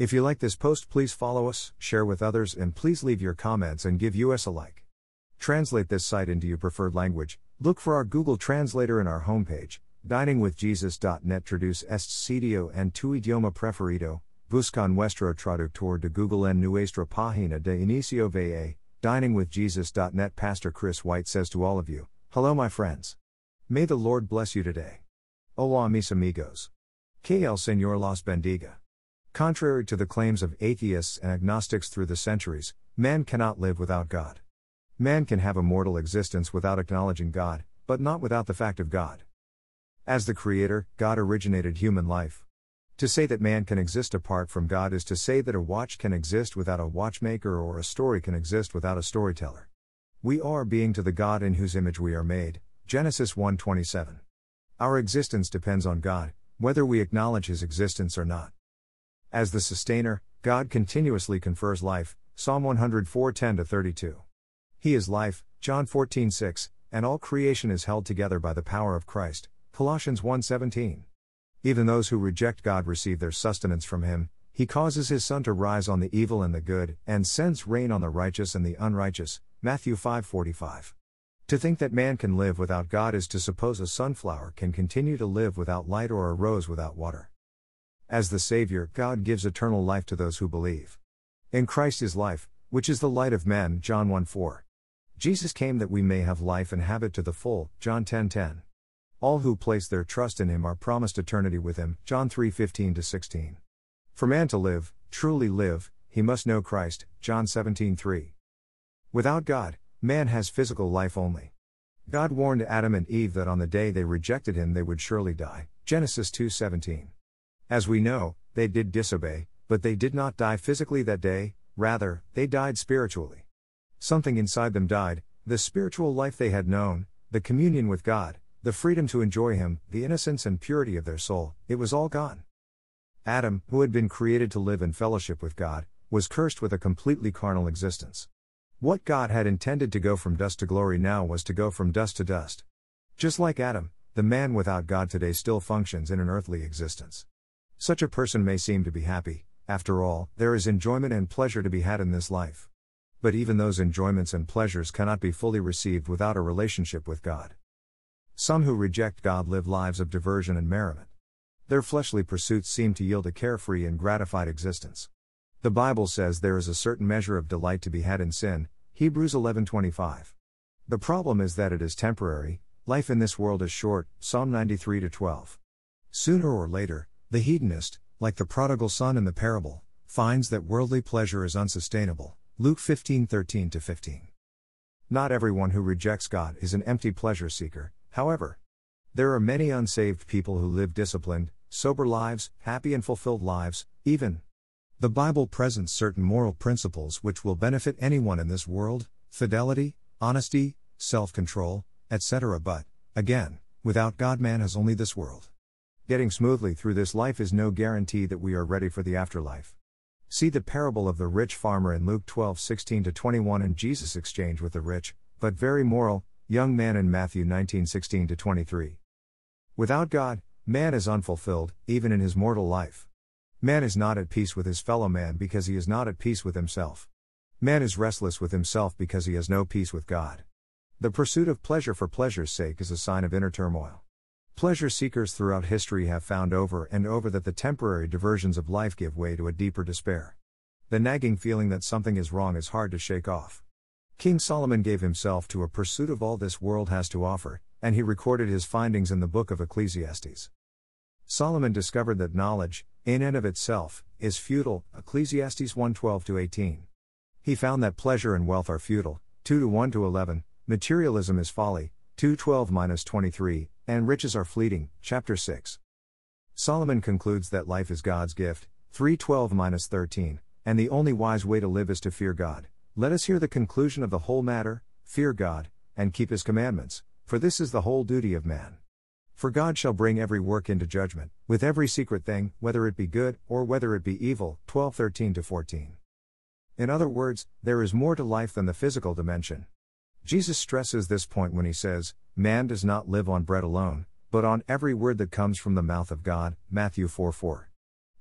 If you like this post, please follow us, share with others, and please leave your comments and give us a like. Translate this site into your preferred language. Look for our Google Translator in our homepage, diningwithjesus.net traduce este sitio en tu idioma preferido. Busca nuestro traductor de Google en nuestra página de inicio va. Diningwithjesus.net Pastor Chris White says to all of you, Hello, my friends. May the Lord bless you today. Hola, mis amigos. Que el Señor los bendiga. Contrary to the claims of atheists and agnostics through the centuries, man cannot live without God. Man can have a mortal existence without acknowledging God, but not without the fact of God. As the Creator, God originated human life. To say that man can exist apart from God is to say that a watch can exist without a watchmaker or a story can exist without a storyteller. We are being to the God in whose image we are made. Genesis 1:27. Our existence depends on God, whether we acknowledge his existence or not. As the sustainer, God continuously confers life. Psalm 104:10 32. He is life, John 14:6, and all creation is held together by the power of Christ. Colossians 1:17. Even those who reject God receive their sustenance from him. He causes his sun to rise on the evil and the good, and sends rain on the righteous and the unrighteous. Matthew 5:45. To think that man can live without God is to suppose a sunflower can continue to live without light or a rose without water. As the Savior, God gives eternal life to those who believe. In Christ is life, which is the light of men. John 1 4. Jesus came that we may have life and have it to the full. John 10:10. 10. All who place their trust in him are promised eternity with him. John 3:15 16. For man to live, truly live, he must know Christ. John 17:3. Without God, man has physical life only. God warned Adam and Eve that on the day they rejected him they would surely die. Genesis 2:17. As we know, they did disobey, but they did not die physically that day, rather, they died spiritually. Something inside them died, the spiritual life they had known, the communion with God, the freedom to enjoy Him, the innocence and purity of their soul, it was all gone. Adam, who had been created to live in fellowship with God, was cursed with a completely carnal existence. What God had intended to go from dust to glory now was to go from dust to dust. Just like Adam, the man without God today still functions in an earthly existence. Such a person may seem to be happy, after all, there is enjoyment and pleasure to be had in this life but even those enjoyments and pleasures cannot be fully received without a relationship with God. Some who reject God live lives of diversion and merriment. Their fleshly pursuits seem to yield a carefree and gratified existence. The Bible says there is a certain measure of delight to be had in sin, Hebrews 11:25. The problem is that it is temporary, life in this world is short, Psalm 93 12. Sooner or later, the hedonist, like the prodigal son in the parable, finds that worldly pleasure is unsustainable. Luke 15 13 15. Not everyone who rejects God is an empty pleasure seeker, however. There are many unsaved people who live disciplined, sober lives, happy and fulfilled lives, even. The Bible presents certain moral principles which will benefit anyone in this world fidelity, honesty, self control, etc. But, again, without God, man has only this world. Getting smoothly through this life is no guarantee that we are ready for the afterlife. See the parable of the rich farmer in Luke 12 16 21 and Jesus' exchange with the rich, but very moral, young man in Matthew 19 16 23. Without God, man is unfulfilled, even in his mortal life. Man is not at peace with his fellow man because he is not at peace with himself. Man is restless with himself because he has no peace with God. The pursuit of pleasure for pleasure's sake is a sign of inner turmoil. Pleasure seekers throughout history have found over and over that the temporary diversions of life give way to a deeper despair. The nagging feeling that something is wrong is hard to shake off. King Solomon gave himself to a pursuit of all this world has to offer, and he recorded his findings in the book of Ecclesiastes. Solomon discovered that knowledge, in and of itself, is futile, Ecclesiastes 1:12 18. He found that pleasure and wealth are futile, 2 to 1 to 11, materialism is folly, 2:12 23, and riches are fleeting, chapter 6. Solomon concludes that life is God's gift, 312 13, and the only wise way to live is to fear God. Let us hear the conclusion of the whole matter fear God, and keep his commandments, for this is the whole duty of man. For God shall bring every work into judgment, with every secret thing, whether it be good, or whether it be evil. 12 13 14. In other words, there is more to life than the physical dimension. Jesus stresses this point when he says, Man does not live on bread alone, but on every word that comes from the mouth of God. Matthew 4 4.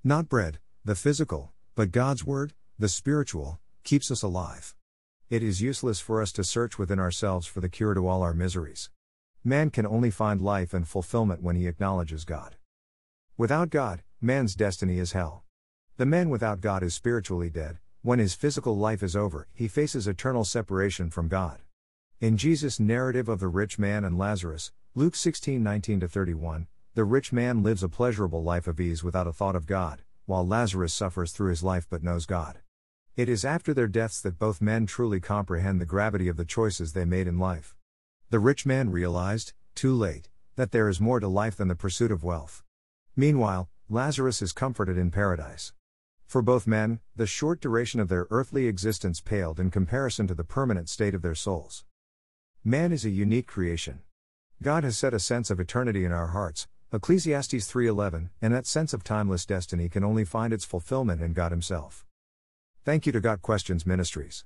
Not bread, the physical, But God's Word, the spiritual, keeps us alive. It is useless for us to search within ourselves for the cure to all our miseries. Man can only find life and fulfillment when he acknowledges God. Without God, man's destiny is hell. The man without God is spiritually dead. When his physical life is over, he faces eternal separation from God. In Jesus' narrative of the rich man and Lazarus, Luke 16 19 31, the rich man lives a pleasurable life of ease without a thought of God, while Lazarus suffers through his life but knows God. It is after their deaths that both men truly comprehend the gravity of the choices they made in life. The rich man realized, too late, that there is more to life than the pursuit of wealth. Meanwhile, Lazarus is comforted in paradise. For both men, the short duration of their earthly existence paled in comparison to the permanent state of their souls. Man is a unique creation. God has set a sense of eternity in our hearts, Ecclesiastes 3:11, and that sense of timeless destiny can only find its fulfillment in God himself. Thank you to Got Questions Ministries.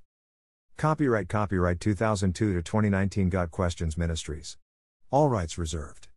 Copyright copyright 2002 to 2019 Got Questions Ministries. All rights reserved.